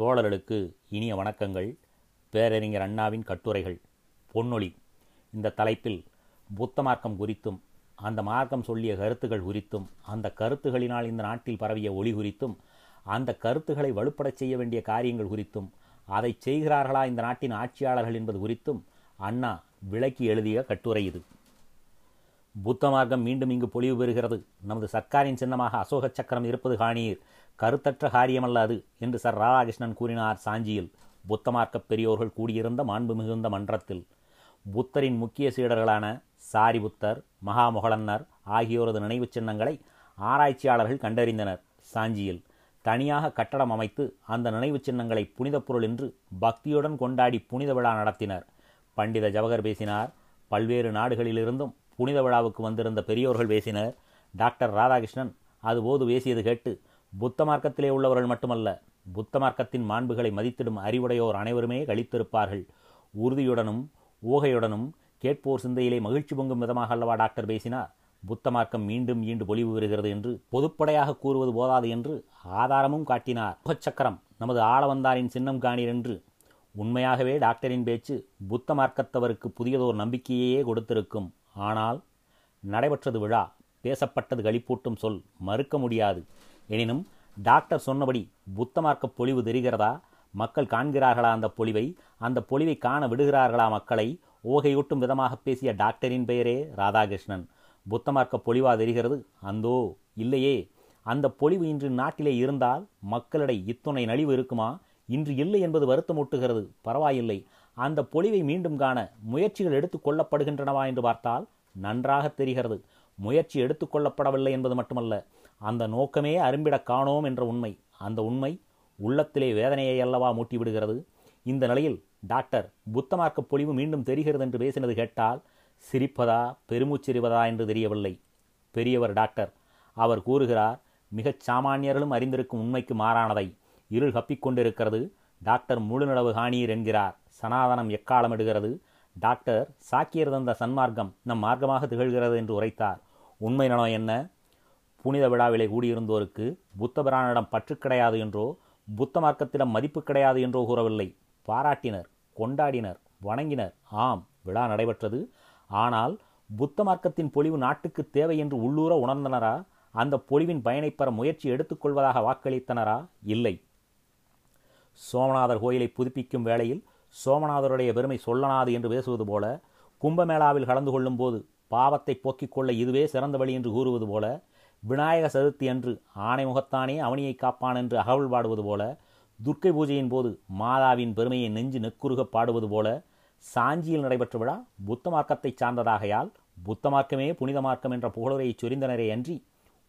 தோழர்களுக்கு இனிய வணக்கங்கள். பேரறிஞர் அண்ணாவின் கட்டுரைகள். பொன்னொழி. இந்த தலைப்பில் புத்த மார்க்கம் குறித்தும் அந்த மார்க்கம் சொல்லிய கருத்துகள் குறித்தும் அந்த கருத்துகளினால் இந்த நாட்டில் பரவிய ஒளி குறித்தும் அந்த கருத்துக்களை வலுப்படச் செய்ய வேண்டிய காரியங்கள் குறித்தும் அதை செய்கிறார்களா இந்த நாட்டின் ஆட்சியாளர்கள் என்பது குறித்தும் அண்ணா விளக்கி எழுதிய கட்டுரை இது. புத்த மார்க்கம் மீண்டும் இங்கு பொலிவு பெறுகிறது. நமது சர்க்காரின் சின்னமாக அசோக சக்கரம் இருப்பது காணீர். கருத்தற்ற காரியமல்ல அது என்று சர் ராதாகிருஷ்ணன் கூறினார் சாஞ்சியில். புத்த பெரியோர்கள் கூடியிருந்த மாண்பு மிகுந்த மன்றத்தில். புத்தரின் முக்கிய சீடர்களான சாரிபுத்தர் மகாமுகலன்னர் ஆகியோரது நினைவுச் சின்னங்களை ஆராய்ச்சியாளர்கள் கண்டறிந்தனர் சாஞ்சியில். தனியாக கட்டடம் அமைத்து அந்த நினைவுச் சின்னங்களை புனிதப் பொருள் என்று பக்தியுடன் கொண்டாடி புனித விழா நடத்தினர். பண்டித ஜவகர் பேசினார் பல்வேறு நாடுகளிலிருந்தும் புனித விழாவுக்கு வந்திருந்த பெரியோர்கள் பேசினர். டாக்டர் ராதாகிருஷ்ணன் அதுபோது பேசியது கேட்டு புத்த மார்க்கத்திலே உள்ளவர்கள் மட்டுமல்ல புத்த மார்க்கத்தின் மாண்புகளை மதித்திடும் அறிவுடையோர் அனைவருமே கழித்திருப்பார்கள் உறுதியுடனும் ஊகையுடனும் கேட்போர் சிந்தையிலே மகிழ்ச்சி பொங்கும் விதமாக அல்லவா டாக்டர் பேசினார். புத்த மார்க்கம் மீண்டும் ஈண்டு பொலிவு வருகிறது என்று பொதுப்படையாக கூறுவது போதாது என்று ஆதாரமும் காட்டினார். சக்கரம் நமது ஆளவந்தாரின் சின்னம் காணீர் என்று. உண்மையாகவே டாக்டரின் பேச்சு புத்த மார்க்கத்தவருக்கு புதியதோர் நம்பிக்கையே கொடுத்திருக்கும். ஆனால் நடைபெற்றது விழா பேசப்பட்டது களிப்பூட்டும் சொல் மறுக்க முடியாது. எனினும் டாக்டர் சொன்னபடி புத்தமார்க்க பொழிவு பொலிவு தெரிகிறதா? மக்கள் காண்கிறார்களா அந்த பொலிவை அந்த பொழிவை காண விடுகிறார்களா மக்களை? ஓகையூட்டும் விதமாக பேசிய டாக்டரின் பெயரே ராதாகிருஷ்ணன். புத்தமார்க்க பொழிவா பொலிவா தெரிகிறது? அந்தோ இல்லையே. அந்த பொழிவு இன்று நாட்டிலே இருந்தால் மக்களிடை இத்துணை நலிவு இருக்குமா? இன்று இல்லை என்பது வருத்தமூட்டுகிறது. பரவாயில்லை. அந்த பொழிவை மீண்டும் காண முயற்சிகள் எடுத்துக் கொள்ளப்படுகின்றனவா என்று பார்த்தால் நன்றாக தெரிகிறது. முயற்சி எடுத்துக்கொள்ளப்படவில்லை என்பது மட்டுமல்ல. அந்த நோக்கமே அரும்பிடக் காணோம் என்ற உண்மை. அந்த உண்மை உள்ளத்திலே வேதனையை அல்லவா மூட்டிவிடுகிறது? இந்த நிலையில் டாக்டர் புத்தமார்க்க பொலிவு மீண்டும் தெரிகிறது என்று பேசினது கேட்டால் சிரிப்பதா பெருமூச்செறிவதா என்று தெரியவில்லை. பெரியவர் டாக்டர் அவர் கூறுகிறார் மிகச் சாமானியர்களும் அறிந்திருக்கும் உண்மைக்கு மாறானதை. இருள் கப்பிக்கொண்டிருக்கிறது டாக்டர் முழுநளவு காணீர் என்கிறார். சனாதனம் எக்காலம் எடுகிறது டாக்டர் சாக்கியர் தந்த சன்மார்க்கம் நம் மார்க்கமாக திகழ்கிறது என்று உரைத்தார். உண்மை நலம் என்ன? புனித விழாவிலே கூடியிருந்தோருக்கு புத்த பிரானிடம் பற்று கிடையாது என்றோ புத்த மார்க்கத்திடம் மதிப்பு கிடையாது என்றோ கூறவில்லை. பாராட்டினர் கொண்டாடினர் வணங்கினர். ஆம் விழா நடைபெற்றது. ஆனால் புத்த மார்க்கத்தின் பொலிவு நாட்டுக்கு தேவை என்று உள்ளூர உணர்ந்தனரா? அந்த பொலிவின் பயனை பெற முயற்சி எடுத்துக்கொள்வதாக வாக்களித்தனரா? இல்லை. சோமநாதர் கோயிலை புதுப்பிக்கும் வேளையில் சோமநாதருடைய பெருமை சொல்லனாது என்று பேசுவது போல கும்பமேளாவில் கலந்து கொள்ளும் போது பாவத்தை போக்கிக் கொள்ள இதுவே சிறந்த வழி என்று கூறுவது போல விநாயக சதுர்த்தி அன்று ஆணைமுகத்தானே அவனியை காப்பான் என்று அகவல் பாடுவது போல துர்க்கை பூஜையின் போது மாதாவின் பெருமையை நெஞ்சு நெக்குருக பாடுவது போல சாஞ்சியில் நடைபெற்ற விழா புத்த மார்க்கத்தை சார்ந்ததாகையால் புத்த மார்க்கமே புனித மார்க்கம் என்ற புகழுரையை சொரிந்தனரே அன்றி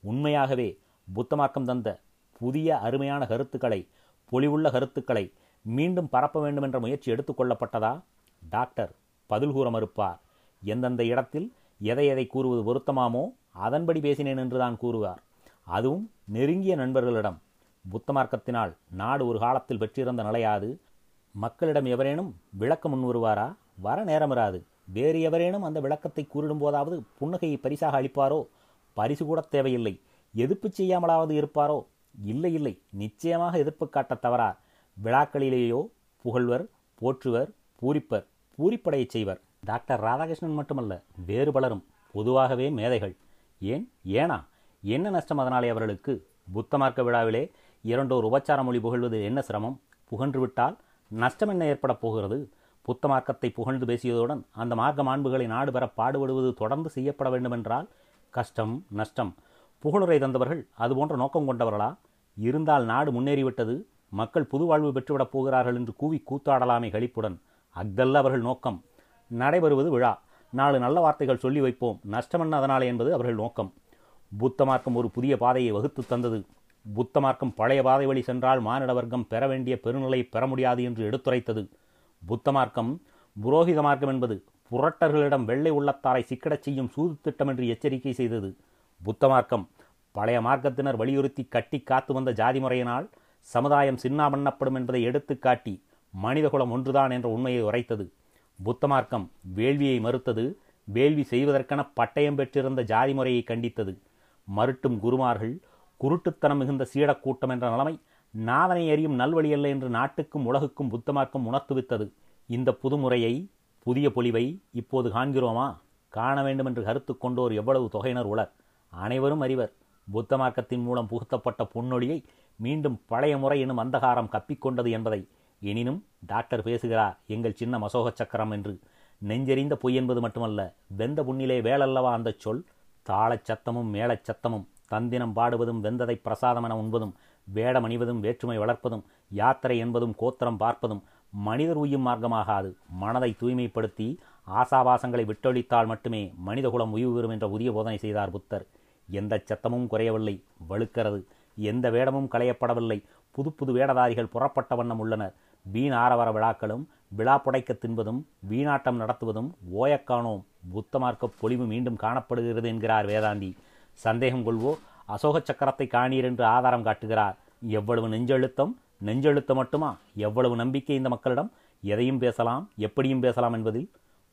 உண்மையாகவே புத்த மார்க்கம் தந்த புதிய அருமையான கருத்துக்களை பொலிவுள்ள கருத்துக்களை மீண்டும் பரப்ப வேண்டும் என்ற முயற்சி எடுத்துக்கொள்ளப்பட்டதா டாக்டர் பதில் கூற மறுப்பார். எந்தெந்த இடத்தில் எதை எதை கூறுவது பொருத்தமாமோ அதன்படி பேசினேன் என்றுதான் கூறுவார். அதுவும் நெருங்கிய நண்பர்களிடம் புத்த மார்க்கத்தினால் நாடு ஒரு காலத்தில் பெற்றிருந்த நிலையாது. மக்களிடம் எவரேனும் விளக்க முன் வருவாரா வர நேரமிராது வேறு எவரேனும் அந்த விளக்கத்தை கூறிடும் போதாவது புன்னகையை பரிசாக அளிப்பாரோ? பரிசு கூட தேவையில்லை. எதிர்ப்பு செய்யாமலாவது இருப்பாரோ? இல்லை இல்லை. நிச்சயமாக எதிர்ப்பு காட்ட தவறார். விழாக்களிலேயோ புகழ்வர் போற்றுவர் பூரிப்பர் பூரிப்படையச் செய்வர். டாக்டர் ராதாகிருஷ்ணன் மட்டுமல்ல வேறு பலரும் பொதுவாகவே மேதைகள். ஏன்? ஏனா? என்ன நஷ்டம் அதனாலே அவர்களுக்கு? புத்த மார்க்க விழாவிலே இரண்டோர் உபச்சார மொழி புகழ்வது என்ன சிரமம்? புகன்று விட்டால் நஷ்டம் என்ன ஏற்படப் போகிறது? புத்த மார்க்கத்தை புகழ்ந்து பேசியதுடன் அந்த மார்க்க மாண்புகளை நாடு பெற பாடுபடுவது தொடர்ந்து செய்யப்பட வேண்டுமென்றால் கஷ்டம் நஷ்டம். புகழுரை தந்தவர்கள் அதுபோன்ற நோக்கம் கொண்டவர்களா? இருந்தால் நாடு முன்னேறிவிட்டது மக்கள் புது வாழ்வு பெற்றுவிடப் போகிறார்கள் என்று கூவி கூத்தாடலாமே கழிப்புடன் அஃதல்ல அவர்கள் நோக்கம். நடைபெறுவது விழா. நாலு நல்ல வார்த்தைகள் சொல்லி வைப்போம். நஷ்டமன்ன அதனாலே என்பது அவர்கள் நோக்கம். புத்த மார்க்கம் ஒரு புதிய பாதையை வகுத்து தந்தது. புத்த மார்க்கம் பழைய பாதை வழி சென்றால் மானிட வர்க்கம் பெற வேண்டிய பெருநிலை பெற முடியாது என்று எடுத்துரைத்தது. புத்த மார்க்கம் புரோகித மார்க்கம் என்பது புரட்டர்களிடம் வெள்ளை உள்ளத்தாரை சிக்கடச் செய்யும் சூது திட்டம் என்று எச்சரிக்கை செய்தது. புத்த மார்க்கம் பழைய மார்க்கத்தினர் வலியுறுத்தி கட்டி காத்து வந்த ஜாதி முறையினால் சமுதாயம் சின்னாமண்ணப்படும் என்பதை எடுத்துக்காட்டி மனிதகுலம் ஒன்றுதான் என்ற உண்மையை உரைத்தது. புத்த மார்க்கம் வேள்வியை மறுத்தது வேள்வி செய்வதற்கென பட்டயம் பெற்றிருந்த ஜாதி முறையை கண்டித்தது. மறுட்டும் குருமார்கள் குருட்டுத்தனம் மிகுந்த சீடக்கூட்டம் என்ற நிலைமை நாதனை அறியும் நல்வழியல்ல என்று நாட்டுக்கும் உலகுக்கும் புத்தமார்க்கம் உணர்த்துவித்தது. இந்த புதுமுறையை புதிய பொலிவை இப்போது காண்கிறோமா? காண வேண்டும் என்று கருத்து கொண்டோர் எவ்வளவு தொகையினர் உளர். அனைவரும் அறிவர். புத்த மார்க்கத்தின் மூலம் புகுத்தப்பட்ட பொன்னொழியை மீண்டும் பழைய முறை எனும் அந்தகாரம் கப்பிக்கொண்டது என்பதை எனினும் டாக்டர் பேசுகிறார் எங்கள் சின்ன மசோக சக்கரம் என்று. நெஞ்செறிந்த பொய் என்பது மட்டுமல்ல வெந்த புண்ணிலே வேலல்லவா அந்த சொல் தாளச் சத்தமும் மேளச் சத்தமும் தந்தினம் பாடுவதும் வெந்ததை பிரசாதமென உண்பதும் வேடம் அணிவதும் வேற்றுமை வளர்ப்பதும் யாத்திரை என்பதும் கோத்திரம் பார்ப்பதும் மனிதர் உய்யும் மார்க்கமாகாது. மனதை தூய்மைப்படுத்தி ஆசாபாசங்களை விட்டொழித்தால் மட்டுமே மனிதகுலம் உய்வு பெறும் என்ற புதிய போதனை செய்தார் புத்தர். எந்த சத்தமும் குறையவில்லை வழுக்கிறது. எந்த வேடமும் களையப்படவில்லை. புது புது வேடதாரிகள் புறப்பட்ட வண்ணம் உள்ளனர். வீண் ஆரவர விழாக்களும் விழா புடைக்க தின்பதும் வீணாட்டம் நடத்துவதும் ஓயக்கானோம். புத்தமார்க்க பொலிவு மீண்டும் காணப்படுகிறது என்கிறார் வேதாந்தி. சந்தேகம் கொள்வோ அசோக சக்கரத்தை காணீர் என்று ஆதாரம் காட்டுகிறார். எவ்வளவு நெஞ்செழுத்தம் நெஞ்செழுத்தம் மட்டுமா? எவ்வளவு நம்பிக்கை இந்த மக்களிடம்? எதையும் பேசலாம் எப்படியும் பேசலாம் என்பதில்?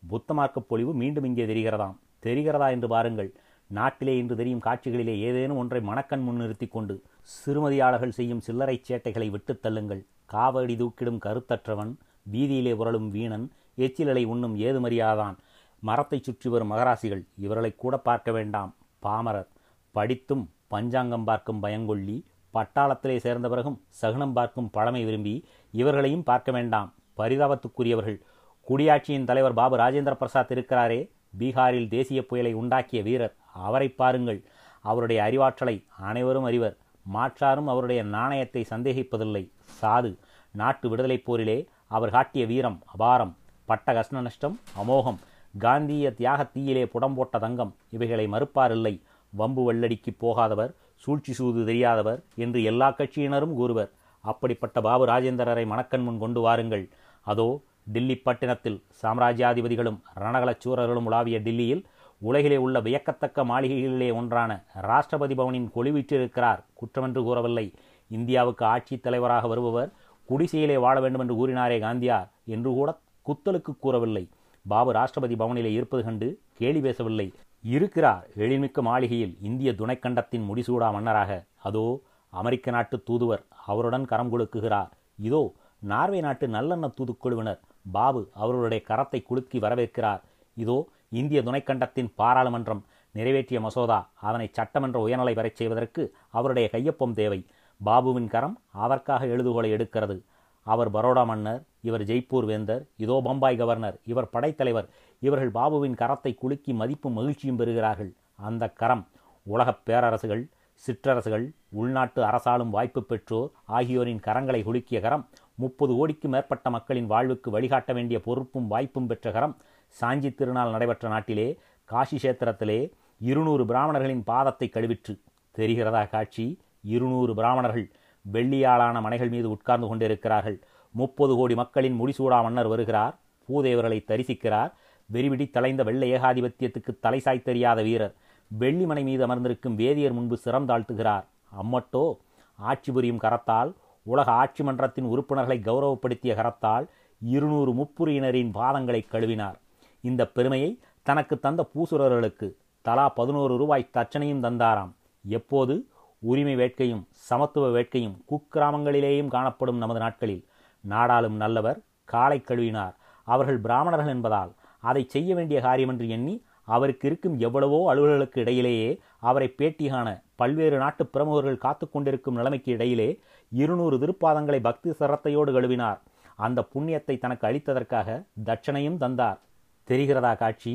புத்தமார்க்க பொலிவு மீண்டும் இங்கே தெரிகிறதாம். தெரிகிறதா என்று பாருங்கள். நாட்டிலே இன்று தெரியும் காட்சிகளிலே ஏதேனும் ஒன்றை மணக்கண் முன்னிறுத்தி கொண்டு சிறுமதியாளர்கள் செய்யும் சில்லறை சேட்டைகளை விட்டுத் தள்ளுங்கள். காவடி தூக்கிடும் கருத்தற்றவன் வீதியிலே உரளும் வீணன் எச்சிலலை உண்ணும் ஏதுமறியாதான். மரத்தை சுற்றி வரும் மகராசிகள் இவர்களை கூட பார்க்க வேண்டாம். பாமரர் படித்தும் பஞ்சாங்கம் பார்க்கும் பயங்கொள்ளி பட்டாளத்திலே சேர்ந்த பிறகும் சகுனம் பார்க்கும் பழமை விரும்பி இவர்களையும் பார்க்க வேண்டாம். பரிதாபத்துக்குரியவர்கள். குடியாட்சியின் தலைவர் பாபு ராஜேந்திர பிரசாத் இருக்கிறாரே. பீகாரில் தேசிய புயலை உண்டாக்கிய வீரர் அவரை பாருங்கள். அவருடைய அறிவாற்றலை அனைவரும் அறிவர். மாற்றாரும் அவருடைய நாணயத்தை சந்தேகிப்பதில்லை. சாது நாட்டு விடுதலைப் போரிலே அவர் காட்டிய வீரம் அபாரம் பட்ட கஷ்ட நஷ்டம் அமோகம் காந்திய தியாக தீயிலே புடம் போட்ட தங்கம் இவைகளை மறுப்பாரில்லை. வம்பு வெள்ளடிக்கு போகாதவர் சூழ்ச்சி சூது தெரியாதவர் என்று எல்லா கட்சியினரும் கூறுவர். அப்படிப்பட்ட பாபு ராஜேந்திரரை மணக்கண் முன் கொண்டு வாருங்கள். அதோ டில்லி பட்டினத்தில் சாம்ராஜ்யாதிபதிகளும் ரணகலச்சூரர்களும் உலாவிய டில்லியில் உலகிலே உள்ள வியக்கத்தக்க மாளிகைகளிலே ஒன்றான ராஷ்டிரபதி பவனின் கொலிவிற்றிருக்கிறார் குற்றமென்று கூறவில்லை. இந்தியாவுக்கு ஆட்சித் தலைவராக வருபவர் குடிசையிலே வாழ வேண்டும் என்று கூறினாரே காந்தியார் என்று கூட குத்தலுக்கு கூறவில்லை. பாபு ராஷ்டிரபதி பவனிலே இருப்பது கண்டு கேலி பேசவில்லை. இருக்கிறார் எழில்மிக்க மாளிகையில் இந்திய துணைக்கண்டத்தின் முடிசூடா மன்னராக. அதோ அமெரிக்க நாட்டு தூதுவர் அவருடன் கரம் கொடுக்குகிறார் இதோ நார்வே நாட்டு நல்லெண்ண தூதுக்குழுவினர் பாபு அவர்களுடைய கரத்தை குலுக்கி வரவேற்கிறார். இதோ இந்திய துணைக்கண்டத்தின் பாராளுமன்றம் நிறைவேற்றிய மசோதா அதனை சட்டமன்ற உயர்நிலை வரச் செய்வதற்கு அவருடைய கையொப்பம் தேவை. பாபுவின் கரம் அதற்காக எழுதுகோலை எடுக்கிறது. அவர் பரோடா மன்னர் இவர் ஜெய்ப்பூர் வேந்தர் இதோ பம்பாய் கவர்னர் இவர் படைத்தலைவர் இவர்கள் பாபுவின் கரத்தை குலுக்கி மதிப்பும் மகிழ்ச்சியும் பெறுகிறார்கள். அந்த கரம் உலகப் பேரரசுகள் சிற்றரசுகள் உள்நாட்டு அரசாளும் வாய்ப்பு பெற்றோர் ஆகியோரின் கரங்களை குலுக்கிய கரம் முப்பது கோடிக்கு மேற்பட்ட மக்களின் வாழ்வுக்கு வழிகாட்ட வேண்டிய பொறுப்பும் வாய்ப்பும் பெற்ற கரம் சாஞ்சி திருநாள் நடைபெற்ற நாட்டிலே காசி கஷேத்திரத்திலே இருநூறு பிராமணர்களின் பாதத்தை கழுவிற்று. தெரிகிறதா காட்சி? இருநூறு பிராமணர்கள் வெள்ளியாளான மனைகள் மீது உட்கார்ந்து கொண்டிருக்கிறார்கள். முப்பது கோடி மக்களின் முடிசூடா மன்னர் வருகிறார். பூதேவர்களை தரிசிக்கிறார். வெறிவிடி தலைந்த வெள்ளை ஏகாதிபத்தியத்துக்கு தலைசாய் தெரியாத வீரர். வெள்ளிமனை மீது அமர்ந்திருக்கும் வேதியர் முன்பு சிரம் தாழ்த்துகிறார். அம்மட்டோ ஆட்சி புரியும் கரத்தால் உலக ஆட்சி மன்றத்தின் உறுப்பினர்களை கௌரவப்படுத்திய கரத்தால் இருநூறு முப்புரியினரின் பாதங்களை கழுவினார். இந்த பெருமையை தனக்கு தந்த பூசுரர்களுக்கு தலா பதினோரு ரூபாய் தச்சனையும் தந்தாராம். எப்போது? உரிமை வேட்கையும் சமத்துவ வேட்கையும் குக்கிராமங்களிலேயும் காணப்படும் நமது நாட்களில். நாடாளும் நல்லவர் காலை கழுவினார். அவர்கள் பிராமணர்கள் என்பதால் அதை செய்ய வேண்டிய காரியமென்று எண்ணி அவருக்கு இருக்கும் எவ்வளவோ அலுவலர்களுக்கு இடையிலேயே அவரை பேட்டி காண பல்வேறு நாட்டு பிரமுகர்கள் காத்து கொண்டிருக்கும் நிலைமைக்கு இடையிலே இருநூறு திருப்பாதங்களை பக்தி சிரத்தையோடு கழுவினார். அந்த புண்ணியத்தை தனக்கு அளித்ததற்காக தட்சணையும் தந்தார். தெரிகிறதா காட்சி?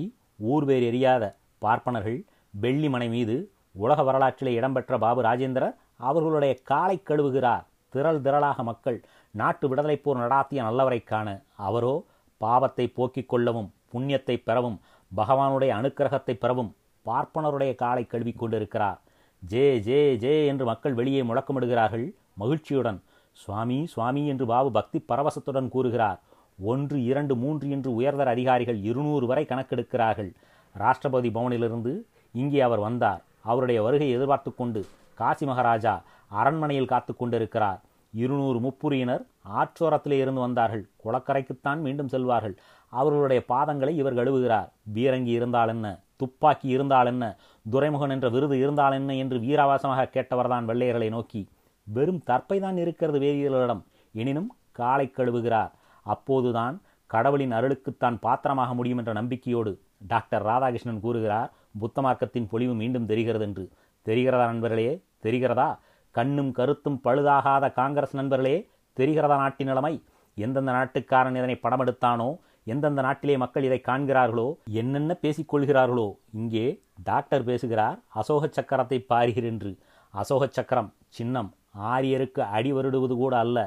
ஊர்வேர் எரியாத பார்ப்பனர்கள் வெள்ளிமனை மீது உலக வரலாற்றிலே இடம்பெற்ற பாபு ராஜேந்திரர் அவர்களுடைய காலை கழுவுகிறார். திரள் திரளாக மக்கள் நாட்டு விடுதலை போர் நடாத்திய நல்லவரை காண அவரோ பாவத்தை போக்கிக் கொள்ளவும் புண்ணியத்தை பெறவும் பகவானுடைய அனுக்கிரகத்தை பெறவும் பார்ப்பனருடைய காலை கழுவிக் கொண்டிருக்கிறார். ஜே ஜே ஜே என்று மக்கள் வெளியே முழக்கமிடுகிறார்கள் மகிழ்ச்சியுடன். சுவாமி சுவாமி என்று பாபு பக்தி பரவசத்துடன் கூறுகிறார். ஒன்று இரண்டு மூன்று என்று உயர்தர அதிகாரிகள் இருநூறு வரை கணக்கெடுக்கிறார்கள். ராஷ்டிரபதி பவனிலிருந்து இங்கே அவர் வந்தார். அவருடைய வருகை எதிர்பார்த்து கொண்டு காசி மகாராஜா அரண்மனையில் காத்து கொண்டிருக்கிறார். இருநூறு முப்புரியினர் ஆற்றோரத்திலே இருந்து வந்தார்கள். குளக்கரைக்குத்தான் மீண்டும் செல்வார்கள். அவர்களுடைய பாதங்களை இவர் கழுவுகிறார். பீரங்கி இருந்தால் என்ன? துப்பாக்கி இருந்தால் என்ன? துரைமுகன் என்ற விருது இருந்தால் என்ன என்று வீராவாசமாக கேட்டவர்தான் வெள்ளையர்களை நோக்கி வெறும் தற்பைதான் இருக்கிறது வேதியியலிடம் எனினும் காலை கழுவுகிறார். அப்போதுதான் கடவுளின் அருளுக்குத்தான் பாத்திரமாக முடியும் என்ற நம்பிக்கையோடு டாக்டர் ராதாகிருஷ்ணன் கூறுகிறார் புத்த மார்க்கத்தின் பொலிவு மீண்டும் தெரிகிறது என்று. தெரிகிறதா நண்பர்களே? தெரிகிறதா? கண்ணும் கருத்தும் பழுதாகாத காங்கிரஸ் நண்பர்களே தெரிகிறதா நாட்டின் நிலைமை? எந்தெந்த நாட்டுக்காரன் இதனை படமெடுத்தானோ எந்தெந்த நாட்டிலே மக்கள் இதை காண்கிறார்களோ என்னென்ன பேசிக்கொள்கிறார்களோ இங்கே டாக்டர் பேசுகிறார் அசோக சக்கரத்தை பாருகிறென்று அசோக சக்கரம் சின்னம் ஆரியருக்கு அடி வருடுவது கூட அல்ல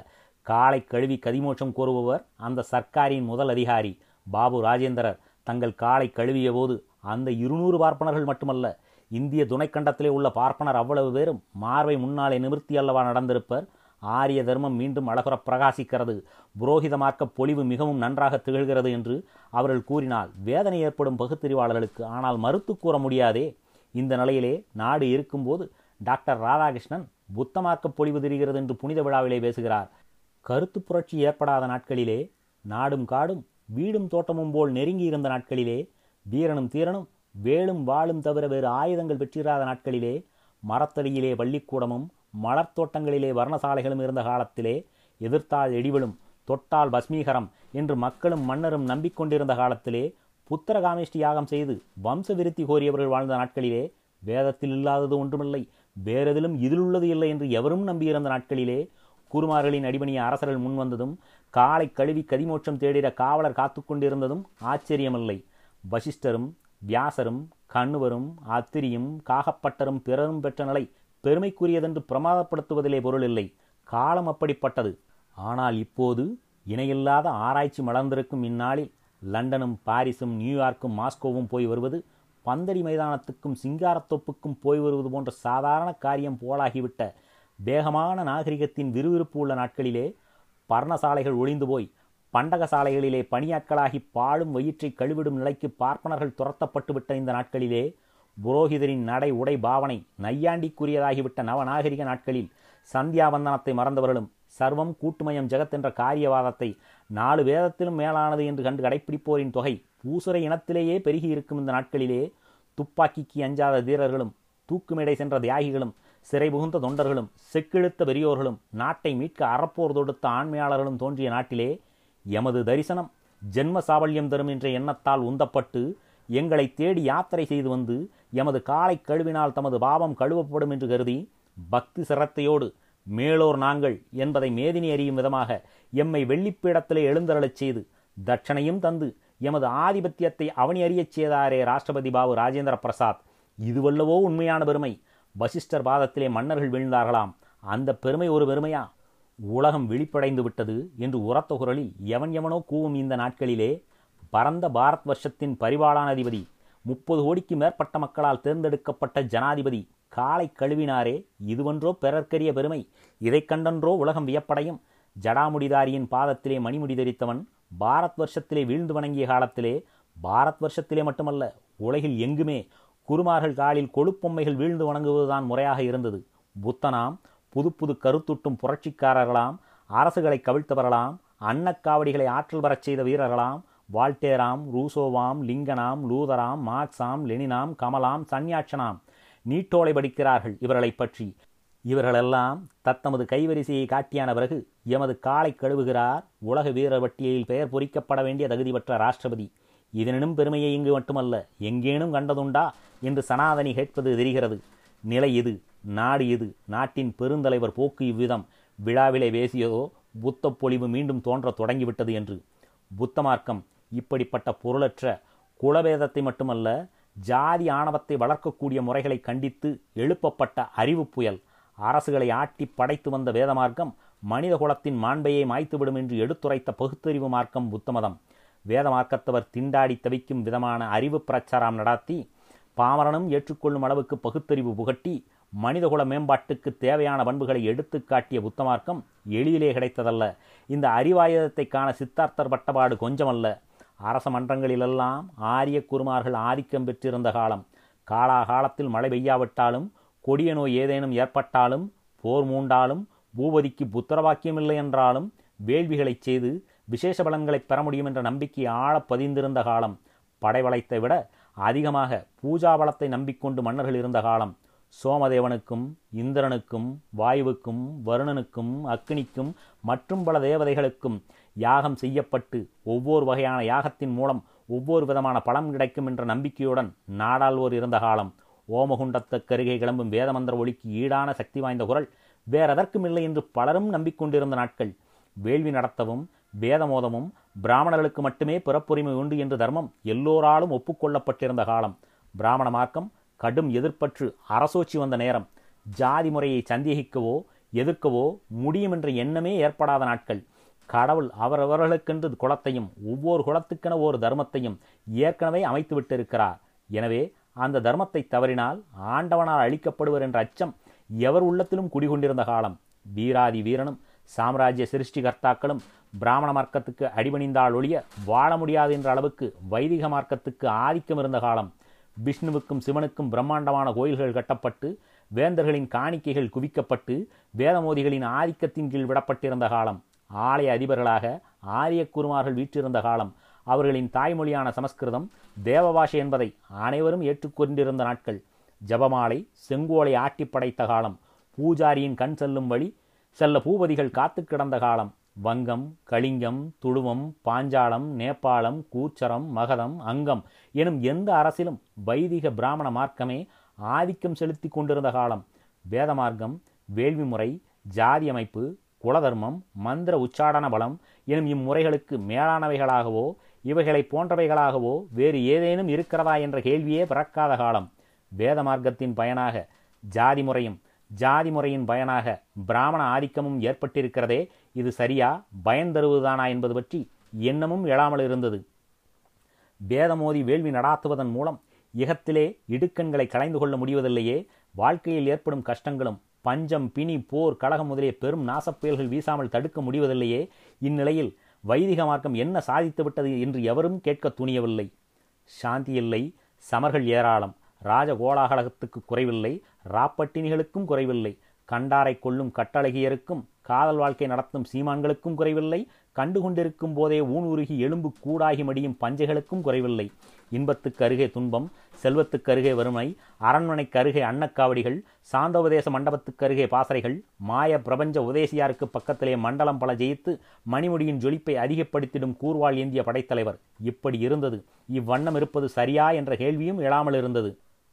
காலை கழுவி கதிமோட்சம் கோருபவர் அந்த சர்க்காரின் முதல் அதிகாரி பாபு ராஜேந்திரர். தங்கள் காலை கழுவிய போது அந்த இருநூறு பார்ப்பனர்கள் மட்டுமல்ல இந்திய துணைக்கண்டத்திலே உள்ள பார்ப்பனர் அவ்வளவு பேரும் மார்பை முன்னாலே நிமிர்த்தி அல்லவா நடந்திருப்பர். ஆரிய தர்மம் மீண்டும் அழகுற பிரகாசிக்கிறது. புரோகித மார்க்க பொலிவு மிகவும் நன்றாக திகழ்கிறது என்று அவர்கள் கூறினால் வேதனை ஏற்படும் பகுத்தறிவாளர்களுக்கு ஆனால் மறுத்து கூற முடியாதே. இந்த நிலையிலே நாடு இருக்கும்போது டாக்டர் ராதாகிருஷ்ணன் புத்த மார்க்க பொலிவு தெரிகிறது என்று புனித விழாவிலே பேசுகிறார். கருத்து புரட்சி ஏற்படாத நாட்களிலே நாடும் காடும் வீடும் தோட்டமும் போல் நெருங்கி இருந்த நாட்களிலே வீரனும் தீரனும் வேலும் வாளும் தவிர வேறு ஆயுதங்கள் பெற்றிராத நாட்களிலே மரத்தடியிலே பள்ளிக்கூடமும் மலர் தோட்டங்களிலே வர்ணசாலைகளும் இருந்த காலத்திலே எதிர்த்தால் எடிவலும் தொட்டால் பஸ்மீகரம் என்று மக்களும் மன்னரும் நம்பிக்கொண்டிருந்த காலத்திலே புத்திரகாமேஷ்டி யாகம் செய்து வம்ச விருத்தி கோரியவர்கள் வாழ்ந்த நாட்களிலே வேதத்தில் இல்லாதது ஒன்றுமில்லை வேறெதிலும் இதில் உள்ளது இல்லை என்று எவரும் நம்பியிருந்த நாட்களிலே கூறுமார்களின் அடிபணிய அரசர்கள் முன்வந்ததும் காலை கழுவி கதிமோட்சம் தேடிட காவலர் காத்து கொண்டிருந்ததும் ஆச்சரியமில்லை. வசிஷ்டரும் வியாசரும் கண்ணுவரும் அத்திரியும் காகப்பட்டரும் பிறரும் பெற்ற நிலை பெருமைக்குரியதென்று பிரமாதப்படுத்துவதிலே பொருள் இல்லை. காலம் அப்படிப்பட்டது. ஆனால் இப்போது இணையில்லாத ஆராய்ச்சி மலர்ந்திருக்கும் இந்நாளில் லண்டனும் பாரிஸும் நியூயார்க்கும் மாஸ்கோவும் போய் வருவது பந்தடி மைதானத்துக்கும் சிங்காரத்தொப்புக்கும் போய் வருவது போன்ற சாதாரண காரியம் போலாகிவிட்ட வேகமான நாகரிகத்தின் விறுவிறுப்பு உள்ள நாட்களிலே பர்ணசாலைகள் ஒளிந்து போய் பண்டக சாலைகளிலே பணியாட்களாகி பாழும் வயிற்றை கழுவிடும் நிலைக்கு பார்ப்பனர்கள் துரத்தப்பட்டுவிட்ட இந்த நாட்களிலே புரோகிதரின் நடை உடை பாவனை நையாண்டிக்குரியதாகிவிட்ட நவநாகரிக நாட்களில் சந்தியாவந்தனத்தை மறந்தவர்களும் சர்வம் கூட்டுமயம் ஜெகத் என்ற காரியவாதத்தை நாலு வேதத்திலும் மேலானது என்று கண்டு கடைப்பிடிப்போரின் தொகை பூசுரை இனத்திலேயே பெருகி இருக்கும் இந்த நாட்களிலே துப்பாக்கிக்கு அஞ்சாத வீரர்களும் தூக்குமேடை சென்ற தியாகிகளும் சிறை புகுந்த தொண்டர்களும் செக்கிழுத்த பெரியோர்களும் நாட்டை மீட்க அறப்போர் தொடுத்த ஆண்மையாளர்களும் தோன்றிய நாட்டிலே எமது தரிசனம் ஜென்ம சாவல்யம் தரும் என்ற எண்ணத்தால் உந்தப்பட்டு எங்களை தேடி யாத்திரை செய்து வந்து எமது காலை கழுவினால் தமது பாவம் கழுவப்படும் என்று கருதி பக்தி சிரத்தையோடு மேலோர் நாங்கள் என்பதை மேதினி அறியும் விதமாக எம்மை வெள்ளிப்பீடத்திலே எழுந்தருளச் செய்து தட்சணையும் தந்து எமது ஆதிபத்தியத்தை அவனி அறியச் செய்தாரே ராஷ்டிரபதி பாபு ராஜேந்திர பிரசாத். இதுவல்லவோ உண்மையான பெருமை வசிஷ்டர் பாதத்திலே மன்னர்கள் வீழ்ந்தார்களாம். அந்த பெருமை ஒரு பெருமையா உலகம் விழிப்படைந்து விட்டது என்று உரத்த குரலில் எவன் எவனோ கூவும் இந்த நாட்களிலே பரந்த பாரத் வருஷத்தின் பரிபாலனாதிபதி முப்பது கோடிக்கு மேற்பட்ட மக்களால் தேர்ந்தெடுக்கப்பட்ட ஜனாதிபதி காலை கழுவினாரே இதுவன்றோ பிறர்க்கரிய பெருமை இதை கண்டன்றோ உலகம் வியப்படையும். ஜடாமுடிதாரியின் பாதத்திலே மணிமுடி தரித்தவன் பாரத் வருஷத்திலே வீழ்ந்து வணங்கிய காலத்திலே பாரத் வருஷத்திலே மட்டுமல்ல உலகில் எங்குமே குருமார்கள் காலில் கொழுப்பொம்மைகள் வீழ்ந்து வணங்குவதுதான் முறையாக இருந்தது. புத்தனாம் புது புது கருத்துட்டும் புரட்சிக்காரர்களாம் அரசுகளை கவிழ்த்தவர்களாம் அன்னக்காவடிகளை ஆற்றல் வரச் செய்த வீரர்களாம் வால்டேராம் ரூசோவாம் லிங்கனாம் லூதராம் மார்க்ஸாம் லெனினாம் கமலாம் சன்யாட்சனாம் நீட்டோலை படிக்கிறார்கள் இவர்களைப் பற்றி. இவர்களெல்லாம் தத்தமது கைவரிசையை காட்டியான பிறகு எமது காலை கழுவுகிறார் உலக வீரர் பட்டியலில் பெயர் பொறிக்கப்பட வேண்டிய தகுதி பெற்ற ராஷ்டிரபதி. இதனினும் பெருமையை இங்கு மட்டுமல்ல எங்கேனும் கண்டதுண்டா? என்று சனாதனி கேட்பது தெரிகிறது நிலை இது நாடு இது நாட்டின் பெருந்தலைவர் போக்கு இவ்விதம். விழாவிலே பேசியதோ புத்த பொழிவு மீண்டும் தோன்ற தொடங்கிவிட்டது என்று. புத்த மார்க்கம் இப்படிப்பட்ட பொருளற்ற குலபேதத்தை மட்டுமல்ல ஜாதி ஆணவத்தை வளர்க்கக்கூடிய முறைகளை கண்டித்து எழுப்பப்பட்ட அறிவு புயல். அரசுகளை ஆட்டி படைத்து வந்த வேத மார்க்கம் மனித குலத்தின் மாண்பையை மாய்த்துவிடும் என்று எடுத்துரைத்த பகுத்தறிவு மார்க்கம் புத்தமதம் வேத மார்க்கத்தவர் திண்டாடி தவிக்கும் விதமான அறிவு பிரச்சாரம் நடாத்தி பாமரனும் ஏற்றுக்கொள்ளும் அளவுக்கு பகுத்தறிவு புகட்டி மனிதகுல மேம்பாட்டுக்கு தேவையான பண்புகளை எடுத்து காட்டிய புத்தமார்க்கம் எளிதிலே கிடைத்ததல்ல. இந்த அறிவாயுதத்தை காண சித்தார்த்தர் பட்டபாடு கொஞ்சமல்ல. அரச மன்றங்களிலெல்லாம் ஆரிய குருமார்கள் ஆதிக்கம் பெற்றிருந்த காலம். காலாகாலத்தில் மழை பெய்யாவிட்டாலும் கொடிய நோய் ஏதேனும் ஏற்பட்டாலும் போர் மூண்டாலும் பூபதிக்கு புத்திரவாக்கியமில்லை என்றாலும் வேள்விகளைச் செய்து விசேஷ பலன்களை பெற முடியும் என்ற நம்பிக்கை ஆழ பதிந்திருந்த காலம். படைவளத்தை விட அதிகமாக பூஜா பலத்தை நம்பிக்கொண்டு மன்னர்கள் இருந்த காலம். சோமதேவனுக்கும் இந்திரனுக்கும் வாயுவுக்கும் வருணனுக்கும் அக்னிக்கும் மற்றும் பல தேவதைகளுக்கும் யாகம் செய்யப்பட்டு ஒவ்வொரு வகையான யாகத்தின் மூலம் ஒவ்வொரு விதமான பலம் கிடைக்கும் என்ற நம்பிக்கையுடன் நாடாள்வோர் இருந்த காலம். ஓமகுண்டத்துக்கருகே கிளம்பும் வேதமந்திர ஒளிக்கு ஈடான சக்தி வாய்ந்த குரல் வேறெதற்கும் இல்லை என்று பலரும் நம்பிக்கொண்டிருந்த நாட்கள். வேள்வி நடத்தவும் வேதமோதமும் பிராமணர்களுக்கு மட்டுமே பிறப்புரிமை உண்டு என்று தர்மம் எல்லோராலும் ஒப்புக்கொள்ளப்பட்டிருந்த காலம். பிராமண மார்க்கம் கடும் எதிர்ப்பற்று அரசோச்சி வந்த நேரம். ஜாதி முறையை சந்தேகிக்கவோ எதிர்க்கவோ முடியும் என்ற எண்ணமே ஏற்படாத நாட்கள். கடவுள் அவரவர்களுக்கென்று குலத்தையும் ஒவ்வொரு குலத்துக்கென ஒரு தர்மத்தையும் ஏற்கனவே அமைத்து விட்டிருக்கிறார் எனவே அந்த தர்மத்தை தவறினால் ஆண்டவனால் அழிக்கப்படுவர் என்ற அச்சம் எவர் உள்ளத்திலும் குடிகொண்டிருந்த காலம். வீராதி வீரனும் சாம்ராஜ்ய சிருஷ்டிகர்த்தாக்களும் பிராமண மார்க்கத்துக்கு அடிபணிந்தால் ஒழிய வாழ முடியாது என்ற அளவுக்கு வைதிக மார்க்கத்துக்கு ஆதிக்கம் இருந்த காலம் விஷ்ணுவுக்கும் சிவனுக்கும் பிரம்மாண்டமான கோயில்கள் கட்டப்பட்டு வேந்தர்களின் காணிக்கைகள் குவிக்கப்பட்டு வேதமோதிகளின் ஆதிக்கத்தின் கீழ் விடப்பட்டிருந்த காலம். ஆலய அதிபர்களாக ஆரிய குருமார்கள் வீற்றிருந்த காலம். அவர்களின் தாய்மொழியான சமஸ்கிருதம் தேவ பாஷை என்பதை அனைவரும் ஏற்றுக்கொண்டிருந்த நாட்கள். ஜபமாலை செங்கோலை ஆட்டி படைத்த காலம். பூஜாரியின் கண் செல்லும் வழி செல்ல பூபதிகள் காத்து கிடந்த காலம். வங்கம் கலிங்கம் துளுவம் பாஞ்சாலம் நேபாளம் கூச்சரம் மகதம் அங்கம் எனும் எந்த அரசிலும் வைதிக பிராமண மார்க்கமே ஆதிக்கம் செலுத்தி கொண்டிருந்த காலம். வேத மார்க்கம் வேள்வி முறை ஜாதி அமைப்பு குலதர்மம் மந்திர உச்சாடன பலம் எனும் இம்முறைகளுக்கு மேலானவைகளாகவோ இவைகளை போன்றவைகளாகவோ வேறு ஏதேனும் இருக்கிறதா என்ற கேள்வியே பிறக்காத காலம். வேத மார்க்கத்தின் பயனாக ஜாதி முறையும் ஜாதி முறையின் பயனாக பிராமண ஆதிக்கமும் ஏற்பட்டிருக்கிறதே இது சரியா? பயன் தருவதுதானா என்பது பற்றி எண்ணமும் எழாமல் இருந்தது. வேதமோதி வேள்வி நடாத்துவதன் மூலம் இகத்திலே இடுக்கண்களை களைந்து கொள்ள முடிவதில்லையே வாழ்க்கையில் ஏற்படும் கஷ்டங்களும் பஞ்சம் பிணி போர் கழகம் முதலிய பெரும் நாசப்புயல்கள் வீசாமல் தடுக்க முடிவதில்லையே இந்நிலையில் வைதிக மார்க்கம் என்ன சாதித்து விட்டது என்று எவரும் கேட்க துணியவில்லை. சாந்தி இல்லை சமர்கள் ஏராளம். ராஜகோலாகலகத்துக்கு குறைவில்லை ராப்பட்டினிகளுக்கும் குறைவில்லை. கண்டாரை கொள்ளும் கட்டழகியருக்கும் காதல் வாழ்க்கை நடத்தும் சீமான்களுக்கும் குறைவில்லை. கண்டு கொண்டிருக்கும் போதே ஊனுருகி எலும்பு கூடாகி மடியும் பஞ்சைகளுக்கும் குறைவில்லை. இன்பத்துக்கு அருகே துன்பம் செல்வத்துக்கு அருகே வறுமை அரண்மனைக்கு அருகே அன்னக்காவடிகள் சாந்தோபதேச மண்டபத்துக்கு அருகே பாசறைகள் மாய பிரபஞ்ச உதேசியாருக்கு பக்கத்திலே மண்டலம் பல ஜெயித்து மணிமுடியின் ஜொலிப்பை அதிகப்படுத்திடும் கூர்வாள் ஏந்திய படைத்தலைவர் இப்படி இருந்தது. இவ்வண்ணம் இருப்பது சரியா என்ற கேள்வியும் எழாமல் இருந்தது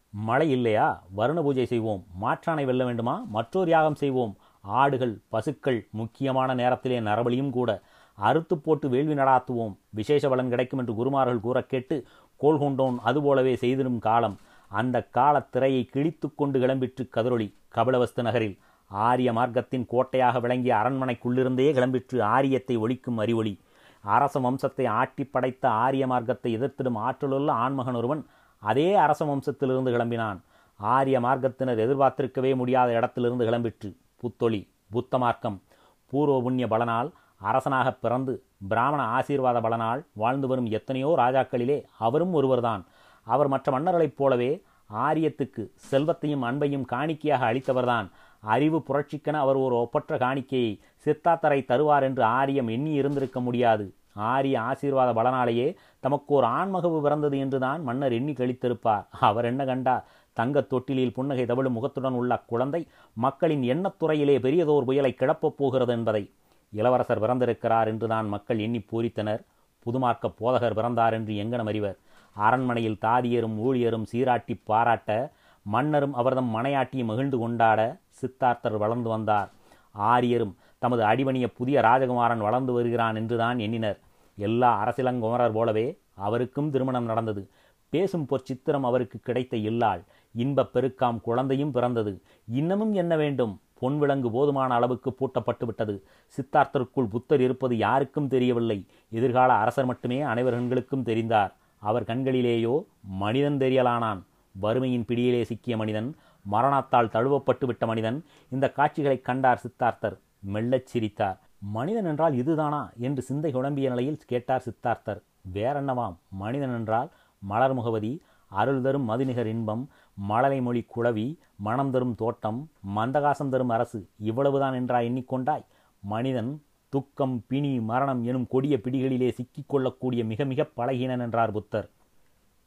மழை இல்லையா? வருண பூஜை செய்வோம். மாற்றானை வெல்ல வேண்டுமா? மற்றொரு யாகம் செய்வோம். ஆடுகள் பசுக்கள் முக்கியமான நேரத்திலே நரபலியும் கூட. அறுத்து போட்டு வேள்வி நடாத்துவோம். விசேஷ பலன் கிடைக்கும் என்று குருமார்கள் கூற கேட்டு கோல் கொண்டோன். அதுபோலவே செய்திடும் காலம். அந்த காலத் திரையை கிழித்து கொண்டு கிளம்பிற்று கதிரொளி கபிலவஸ்து நகரில். ஆரிய மார்க்கத்தின் கோட்டையாக விளங்கிய அரண்மனைக்குள்ளிருந்தே கிளம்பிற்று ஆரியத்தை ஒழிக்கும் அறிவொளி. அரச வம்சத்தை ஆட்டி படைத்த ஆரிய மார்க்கத்தை எதிர்த்திடும் ஆற்றலுள்ள ஆண்மகன் ஒருவன் அதே அரச வம்சத்திலிருந்து கிளம்பினான். ஆரிய மார்க்கத்தினர் எதிர்பார்த்திருக்கவே முடியாத இடத்திலிருந்து கிளம்பிற்று. புத்தொளி புத்த மார்க்கம் பூர்வ புண்ணிய பலனால் அரசனாக பிறந்து பிராமண ஆசீர்வாத பலனால் வாழ்ந்து வரும் எத்தனையோ ராஜாக்களிலே அவரும் ஒருவர்தான். அவர் மற்ற மன்னர்களைப் போலவே ஆரியத்துக்கு செல்வத்தையும் அன்பையும் காணிக்கையாக அளித்தவர்தான். அறிவு புரட்சிக்கென அவர் ஒரு ஒப்பற்ற காணிக்கையை சித்தாத்தரை தருவார் என்று ஆரியம் எண்ணி இருந்திருக்க முடியாது. ஆரிய ஆசீர்வாத பலனாலேயே தமக்கு ஒரு ஆண்மகவு பிறந்தது என்றுதான் மன்னர் எண்ணி கழித்திருப்பார் அவர் என்ன கண்டார் தங்கத் தொட்டிலில் புன்னகை தவிழும் முகத்துடன் உள்ள குழந்தை மக்களின் எண்ணத்துறையிலே பெரியதோர் புயலை கிளப்பப் போகிறது என்பதை. இளவரசர் பிறந்திருக்கிறார் என்றுதான் மக்கள் எண்ணி பூரித்தனர். புதுமார்க்க போதகர் பிறந்தார் என்று எங்கனம் அறிவர். அரண்மனையில் தாதியரும் ஊழியரும் சீராட்டி பாராட்ட மன்னரும் அவர்தம் மனையாட்டி மகிழ்ந்து கொண்டாட சித்தார்த்தர் வளர்ந்து வந்தார். ஆரியரும் தமது அடிபணிய புதிய ராஜகுமாரன் வளர்ந்து வருகிறான் என்றுதான் எண்ணினர். எல்லா அரசிலங்குமரர் போலவே அவருக்கும் திருமணம் நடந்தது. பேசும் பொற்சித்திரம் அவருக்கு கிடைத்த இல்லாள். இன்பப் பெருக்காம் குழந்தையும் பிறந்தது. இன்னமும் என்ன வேண்டும்? பொன் விலங்கு போதுமான அளவுக்கு பூட்டப்பட்டு விட்டது. சித்தார்த்தருக்குள் புத்தர் இருப்பது யாருக்கும் தெரியவில்லை. எதிர்கால அரசர் மட்டுமே அனைவர் கண்களுக்கும் தெரிந்தார். அவர் கண்களிலேயோ மனிதன் தெரியலானான். வறுமையின் பிடியிலே சிக்கிய மனிதன் மரணத்தால் தழுவப்பட்டு விட்ட மனிதன் இந்த காட்சிகளை கண்டார் சித்தார்த்தர். மெல்லச் சிரித்தார். மனிதன் என்றால் இதுதானா? என்று சிந்தை குழம்பிய நிலையில் கேட்டார் சித்தார்த்தர். வேறென்னவாம்? மனிதன் என்றால் மலர் முகவதி அருள் தரும் மதுநிகர் இன்பம் மழலை மொழி குழவி மனம் தரும் தோட்டம் மந்தகாசம் தரும் அரசு இவ்வளவுதான் என்றா எண்ணிக்கொண்டாய் மனிதன் துக்கம் பிணி மரணம் எனும் கொடிய பிடிகளிலே சிக்கிக் கொள்ளக்கூடிய மிக மிக பழகினன் என்றார் புத்தர்.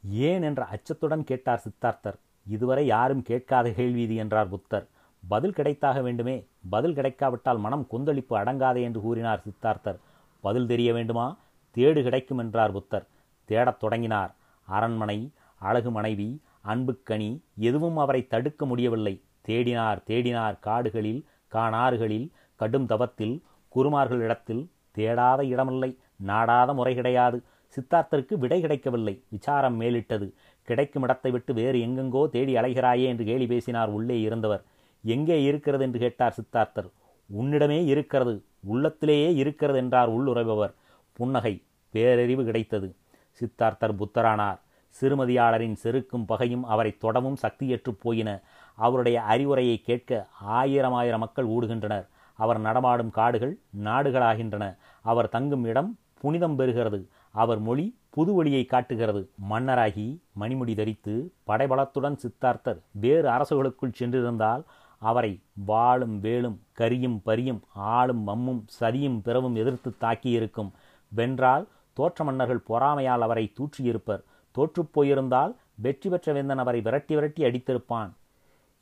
ஏன் என்ற அச்சத்துடன் கேட்டார் சித்தார்த்தர். இதுவரை யாரும் கேட்காத கேள்வி இது என்றார் புத்தர். பதில் கிடைத்தாக வேண்டுமே பதில் கிடைக்காவிட்டால் மனம் கொந்தளிப்பு அடங்காதே என்று கூறினார் சித்தார்த்தர். பதில் தெரிய வேண்டுமா? தேடு கிடைக்கும் என்றார் புத்தர். தேடத் தொடங்கினார். அரண்மனை அழகு மனைவி அன்புக்கனி எதுவும் அவரை தடுக்க முடியவில்லை. தேடினார் தேடினார். காடுகளில் காணாறுகளில் கடும் தவத்தில் குருமார்களிடத்தில் தேடாத இடமில்லை. நாடாத முறை கிடையாது. சித்தார்த்தருக்கு விடை கிடைக்கவில்லை. விசாரம் மேலிட்டது. கிடைக்கும் இடத்தை விட்டு வேறு எங்கெங்கோ தேடி அலைகிறாயே என்று கேலி பேசினார் உள்ளே இருந்தவர். எங்கே இருக்கிறது என்று கேட்டார் சித்தார்த்தர். உன்னிடமே இருக்கிறது உள்ளத்திலேயே இருக்கிறது என்றார் உள்ளுறைபவர் புன்னகை பேரறிவு கிடைத்தது. சித்தார்த்தர் புத்தரானார். சிறுமதியாளரின் செருக்கும் பகையும் அவரை தொடவும் சக்தியற்றுப் போயின. அவருடைய அறிவுரையை கேட்க ஆயிரம் ஆயிரம் மக்கள் ஊடுகின்றனர். அவர் நடமாடும் காடுகள் நாடுகளாகின்றன. அவர் தங்கும் இடம் புனிதம் பெறுகிறது. அவர் மொழி புது வழியை காட்டுகிறது. மன்னராகி மணிமுடி தரித்து படைபலத்துடன் சித்தார்த்தர் வேறு அரசுகளுக்குள் சென்றிருந்தால் அவரை வாளும் வேலும் கரியும் பரியும் ஆளும் மம்மும் சதியும் பிறவும் எதிர்த்து தாக்கியிருக்கும். வென்றால் தோற்ற மன்னர்கள் பொறாமையால் அவரை தூற்றியிருப்பர். தோற்றுப் போயிருந்தால் வெற்றி பெற்ற வேந்தன் அவரை விரட்டி விரட்டி அடித்திருப்பான்.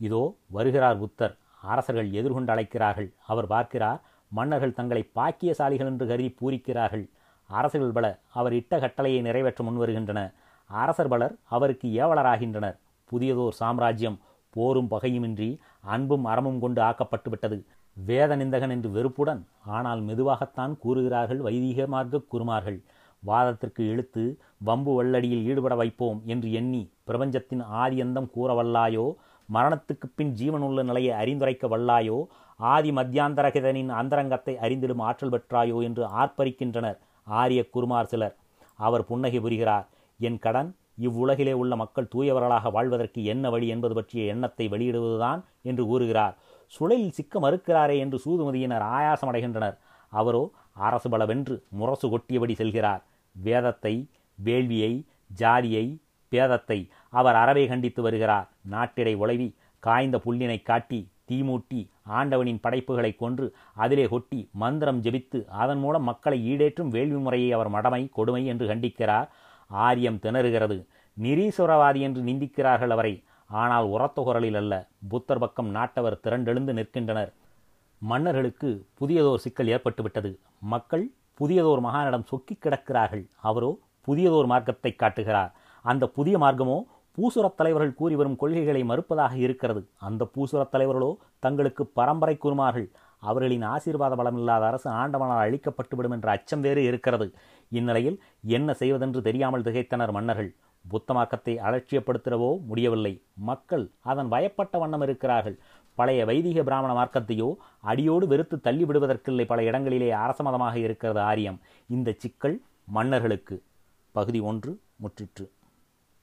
இதோ வருகிறார் புத்தர். அரசர்கள் எதிர்கொண்டு அழைக்கிறார்கள். அவர் பார்க்கிறார் மன்னர்கள் தங்களை பாக்கியசாலிகள் என்று கருதி பூரிக்கிறார்கள். அரசர்கள் பல அவர் இட்ட கட்டளையை நிறைவேற்ற முன்வருகின்றன. அரசர் பலர் அவருக்கு ஏவலராகின்றனர். புதியதோர் சாம்ராஜ்யம் போரும் பகையுமின்றி அன்பும் அறமும் கொண்டு ஆக்கப்பட்டு விட்டது வேத நிந்தகன் என்று வெறுப்புடன் ஆனால் மெதுவாகத்தான் கூறுகிறார்கள் வைதீக மார்க்க குருமார்கள் வாதத்திற்கு இழுத்து வம்பு வள்ளடியில் ஈடுபட வைப்போம் என்று எண்ணி பிரபஞ்சத்தின் ஆதியந்தம் கூற வல்லாயோ மரணத்துக்கு பின் ஜீவனுள்ள நிலையை அறிந்துரைக்க வல்லாயோ ஆதி மத்தியாந்தரகிதனின் அந்தரங்கத்தை அறிந்திடும் ஆற்றல் பெற்றாயோ என்று ஆர்ப்பரிக்கின்றனர் ஆரிய குருமார் சிலர். அவர் புன்னகை புரிகிறார். என் கடன் இவ்வுலகிலே உள்ள மக்கள் தூயவர்களாக வாழ்வதற்கு என்ன வழி என்பது பற்றிய எண்ணத்தை வெளியிடுவதுதான் என்று கூறுகிறார். சுழலில் சிக்க மறுக்கிறாரே என்று சூதுமதியினர் ஆயாசமடைகின்றனர் அவரோ அரசு பலவென்று முரசு கொட்டியபடி செல்கிறார். வேதத்தை வேள்வியை ஜாதியை பேதத்தை அவர் அறவே கண்டித்து வருகிறார். நாட்டிடை உழவி காய்ந்த புல்லினை காட்டி தீமூட்டி ஆண்டவனின் படைப்புகளை கொன்று அதிலே கொட்டி மந்திரம் ஜெபித்து அதன் மூலம் மக்களை ஈடேற்றும் வேள்வி முறையை அவர் மடமை கொடுமை என்று கண்டிக்கிறார். ஆரியம் திணறுகிறது. நிரீஸ்வரவாதி என்று நிந்திக்கிறார்கள் அவரை. ஆனால் உரத்த குரலில் அல்ல புத்தர் பக்கம் நாட்டவர் திரண்டெழுந்து நிற்கின்றனர். மன்னர்களுக்கு புதியதோர் சிக்கல் ஏற்பட்டுவிட்டது. மக்கள் புதியதோர் மகானிடம் சொக்கி கிடக்கிறார்கள். அவரோ புதியதோர் மார்க்கத்தை காட்டுகிறார். அந்த புதிய மார்க்கமோ பூசுரத் தலைவர்கள் கூறி வரும் கொள்கைகளை மறுப்பதாக இருக்கிறது. அந்த பூசுரத் தலைவர்களோ தங்களுக்கு பரம்பரை கூறுமார்கள். அவர்களின் ஆசீர்வாத பலமில்லாத அரசு ஆண்டவனால் அழிக்கப்பட்டுவிடும் என்ற அச்சம் வேறு இருக்கிறது. இந்நிலையில் என்ன செய்வதென்று தெரியாமல் திகைத்தனர் மன்னர்கள். புத்தமாக்கத்தை அலட்சியப்படுத்திடவோ முடியவில்லை. மக்கள் அதன் பயப்பட்ட வண்ணம் இருக்கிறார்கள். பழைய வைதிக பிராமண மார்க்கத்தையோ அடியோடு வெறுத்து தள்ளிவிடுவதற்கில்லை பல இடங்களிலே அரசமதமாக இருக்கிறது ஆரியம். இந்த சிக்கல் மன்னர்களுக்கு. பகுதி ஒன்று முற்றிற்று.